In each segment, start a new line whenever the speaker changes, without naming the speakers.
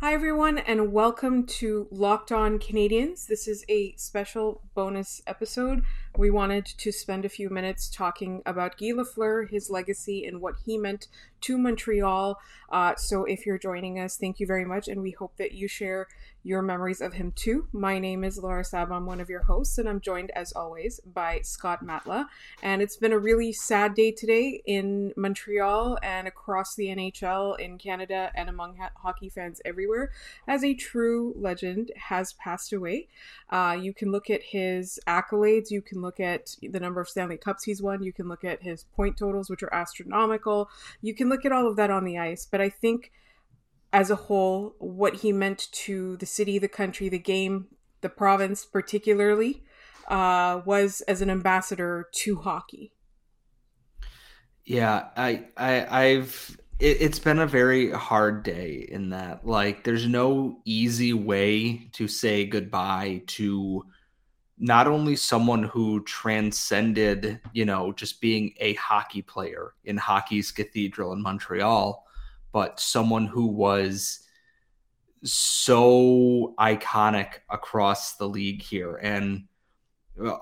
Hi, everyone, and welcome to Locked On Canadiens. This is a special bonus episode. We wanted to spend a few minutes talking about Guy Lafleur, his legacy, and what he meant to Montreal. Uh, so, if you're joining us, thank you very much, and we hope that you share your memories of him too. My name is Laura Sab. I'm one of your hosts, and I'm joined as always by Scott Matla. And it's been a really sad day today in Montreal and across the NHL, in Canada, and among ha- hockey fans everywhere, as a true legend has passed away. Uh, you can look at his accolades, you can look at the number of Stanley Cups he's won, you can look at his point totals, which are astronomical, you can look at all of that on the ice. But I think as a whole, what he meant to the city, the country, the game, the province, particularly, uh, was as an ambassador to hockey.
Yeah, I, I, I've. It, it's been a very hard day in that, like, there's no easy way to say goodbye to not only someone who transcended, you know, just being a hockey player in hockey's cathedral in Montreal, but someone who was so iconic across the league here. And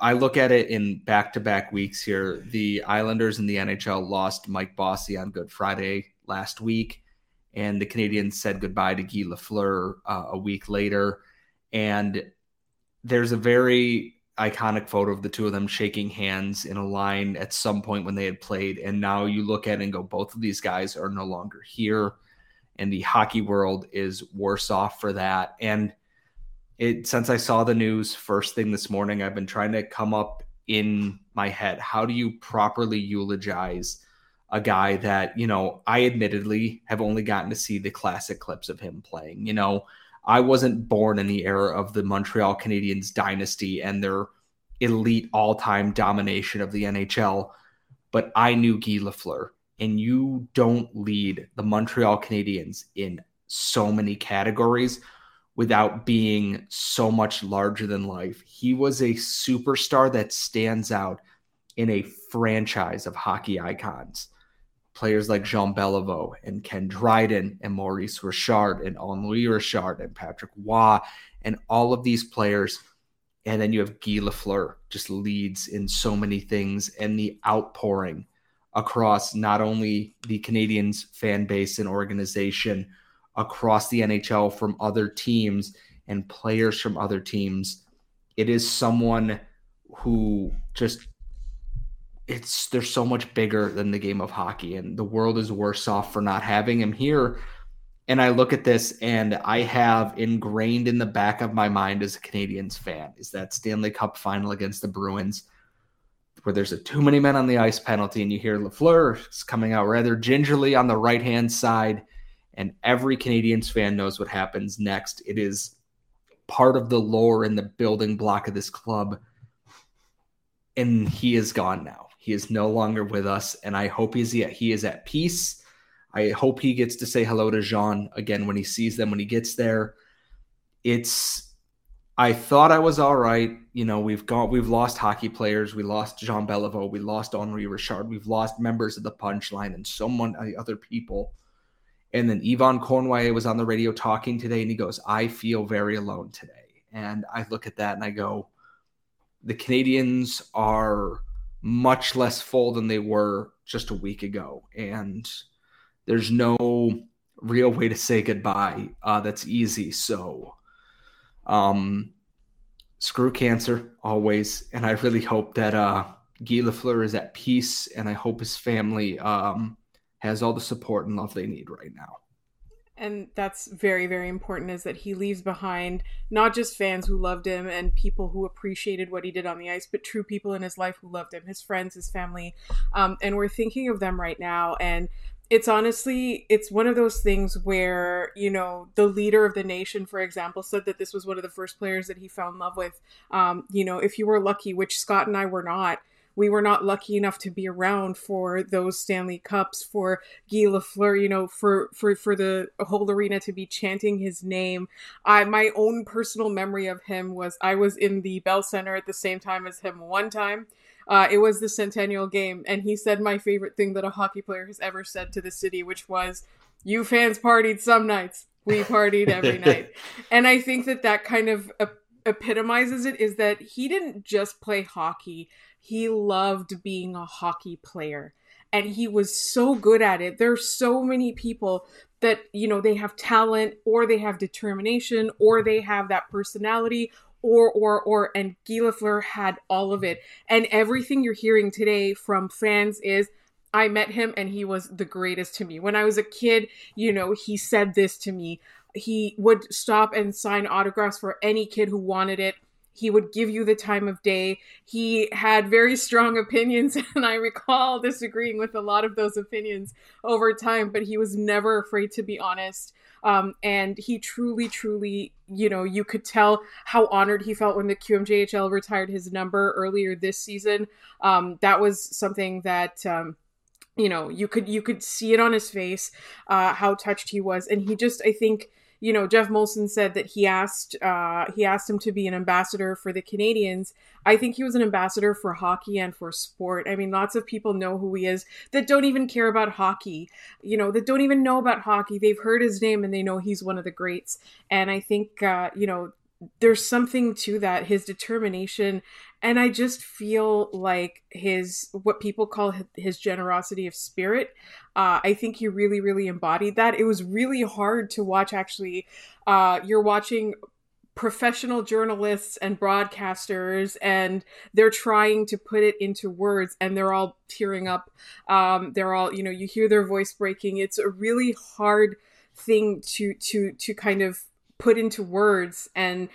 I look at it in back to back weeks here. The Islanders and the NHL lost Mike Bossy on Good Friday last week, and the Canadiens said goodbye to Guy Lafleur uh, a week later. And there's a very iconic photo of the two of them shaking hands in a line at some point when they had played. And now you look at it and go, both of these guys are no longer here. And the hockey world is worse off for that. And it since I saw the news first thing this morning, I've been trying to come up in my head. How do you properly eulogize a guy that, you know, I admittedly have only gotten to see the classic clips of him playing. You know, I wasn't born in the era of the Montreal Canadiens dynasty and their elite all time domination of the NHL, but I knew Guy Lafleur. And you don't lead the Montreal Canadiens in so many categories without being so much larger than life. He was a superstar that stands out in a franchise of hockey icons players like Jean Beliveau and Ken Dryden and Maurice Richard and Henri Richard and Patrick Roy and all of these players. And then you have Guy Lafleur just leads in so many things and the outpouring across not only the Canadiens fan base and organization, across the NHL from other teams and players from other teams. It is someone who just it's they're so much bigger than the game of hockey and the world is worse off for not having him here. And i look at this and i have ingrained in the back of my mind as a canadiens fan is that stanley cup final against the bruins where there's a too many men on the ice penalty and you hear lafleur is coming out rather gingerly on the right hand side and every canadiens fan knows what happens next. It is part of the lore and the building block of this club and he is gone now he is no longer with us, and I hope he's yet he is at peace. I hope he gets to say hello to Jean again when he sees them when he gets there. It's I thought I was all right. You know, we've got we've lost hockey players, we lost Jean Beliveau, we lost Henri Richard, we've lost members of the punchline and so many uh, other people. And then Yvan Cournoyer was on the radio talking today, and he goes, I feel very alone today. And I look at that and I go, the Canadiens are much less full than they were just a week ago. And there's no real way to say goodbye uh, that's easy. So, um, screw cancer always. And I really hope that uh, Guy Lafleur is at peace, and I hope his family um, has all the support and love they need right now
and that's very very important is that he leaves behind not just fans who loved him and people who appreciated what he did on the ice but true people in his life who loved him his friends his family. Um, and we're thinking of them right now. And it's honestly it's one of those things where you know the leader of the nation for example said that this was one of the first players that he fell in love with. Um, you know if you were lucky which scott and i were not we were not lucky enough to be around for those Stanley Cups, for Guy Lafleur, you know, for for for the whole arena to be chanting his name. I my own personal memory of him was I was in the Bell Center at the same time as him one time. Uh, it was the centennial game, and he said my favorite thing that a hockey player has ever said to the city, which was, "You fans partied some nights." We partied every night. And I think that that kind of epitomizes it is that he didn't just play hockey, he loved being a hockey player. And he was so good at it. There's so many people that, you know, they have talent or they have determination or they have that personality or or or and Guy Lafleur had all of it. And everything you're hearing today from fans is I met him and he was the greatest to me. When I was a kid, you know, he said this to me. He would stop and sign autographs for any kid who wanted it. He would give you the time of day. He had very strong opinions, and I recall disagreeing with a lot of those opinions over time, but he was never afraid to be honest. Um, and he truly, truly, you know, you could tell how honored he felt when the QMJHL retired his number earlier this season. Um, that was something that. Um, you know you could you could see it on his face uh how touched he was and he just i think you know geoff molson said that he asked uh he asked him to be an ambassador for the Canadiens. i think he was an ambassador for hockey and for sport. I mean lots of people know who he is that don't even care about hockey. You know that don't even know about hockey. They've heard his name and they know he's one of the greats. And i think uh you know there's something to that his determination and i just feel like his what people call his generosity of spirit uh, i think he really really embodied that. It was really hard to watch actually uh, you're watching professional journalists and broadcasters and they're trying to put it into words and they're all tearing up um, they're all you know you hear their voice breaking. It's a really hard thing to to to kind of put into words and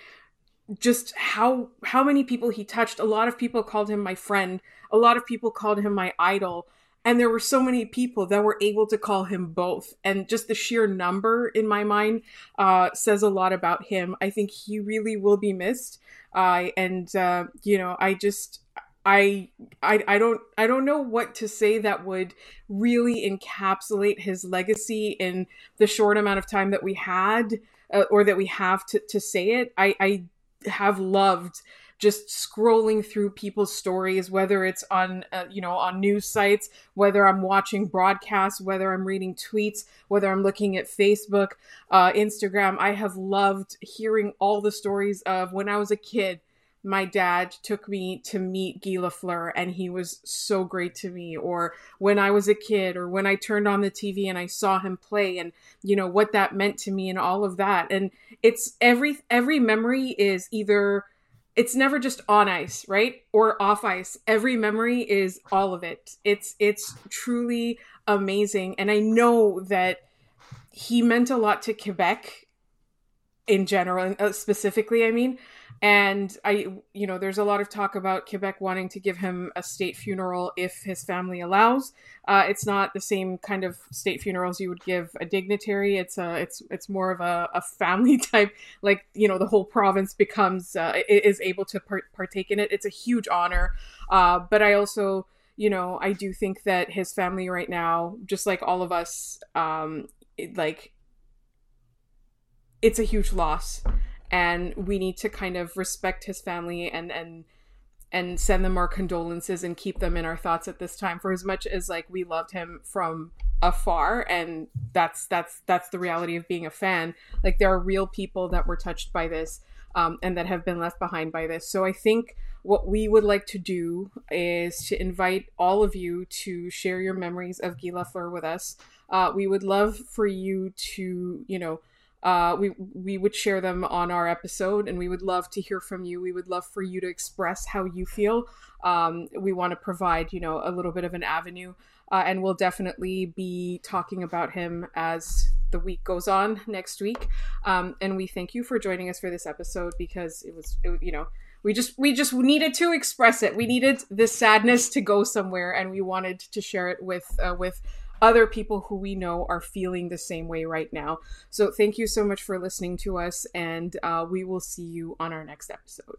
just how how many people he touched. A lot of people called him my friend. A lot of people called him my idol. And there were so many people that were able to call him both. And just the sheer number in my mind uh, says a lot about him. I think he really will be missed. Uh, and uh, you know i just I, I I don't I don't know what to say that would really encapsulate his legacy in the short amount of time that we had uh, or that we have to, to say it. I, I have loved just scrolling through people's stories whether it's on uh, you know on news sites whether i'm watching broadcasts whether i'm reading tweets whether i'm looking at facebook uh, instagram i have loved hearing all the stories of when i was a kid my dad took me to meet Guy Lafleur and he was so great to me. Or when I was a kid or when I turned on the TV and I saw him play and you know what that meant to me and all of that. And it's every every memory is either it's never just on ice right? Or off ice. Every memory is all of it. It's it's truly amazing. And I know that he meant a lot to Quebec in general uh, specifically I mean and I, you know, there's a lot of talk about Quebec wanting to give him a state funeral if his family allows. Uh, it's not the same kind of state funerals you would give a dignitary. It's a, it's, it's more of a, a family type. Like, you know, the whole province becomes uh, is able to partake in it. It's a huge honor. Uh, but I also, you know, I do think that his family right now, just like all of us, um, like, it's a huge loss and we need to kind of respect his family and and and send them our condolences and keep them in our thoughts at this time for as much as like we loved him from afar. And that's that's that's the reality of being a fan. Like there are real people that were touched by this um, and that have been left behind by this. So i think what we would like to do is to invite all of you to share your memories of Guy Lafleur with us. Uh, we would love for you to, you know, uh, we we would share them on our episode, and we would love to hear from you. We would love for you to express how you feel. Um, we want to provide, you know, a little bit of an avenue, uh, and we'll definitely be talking about him as the week goes on next week. Um, and we thank you for joining us for this episode because it was, it, you know, we just we just needed to express it. We needed this sadness to go somewhere, and we wanted to share it with uh, with other people who we know are feeling the same way right now. So thank you so much for listening to us, and uh, we will see you on our next episode.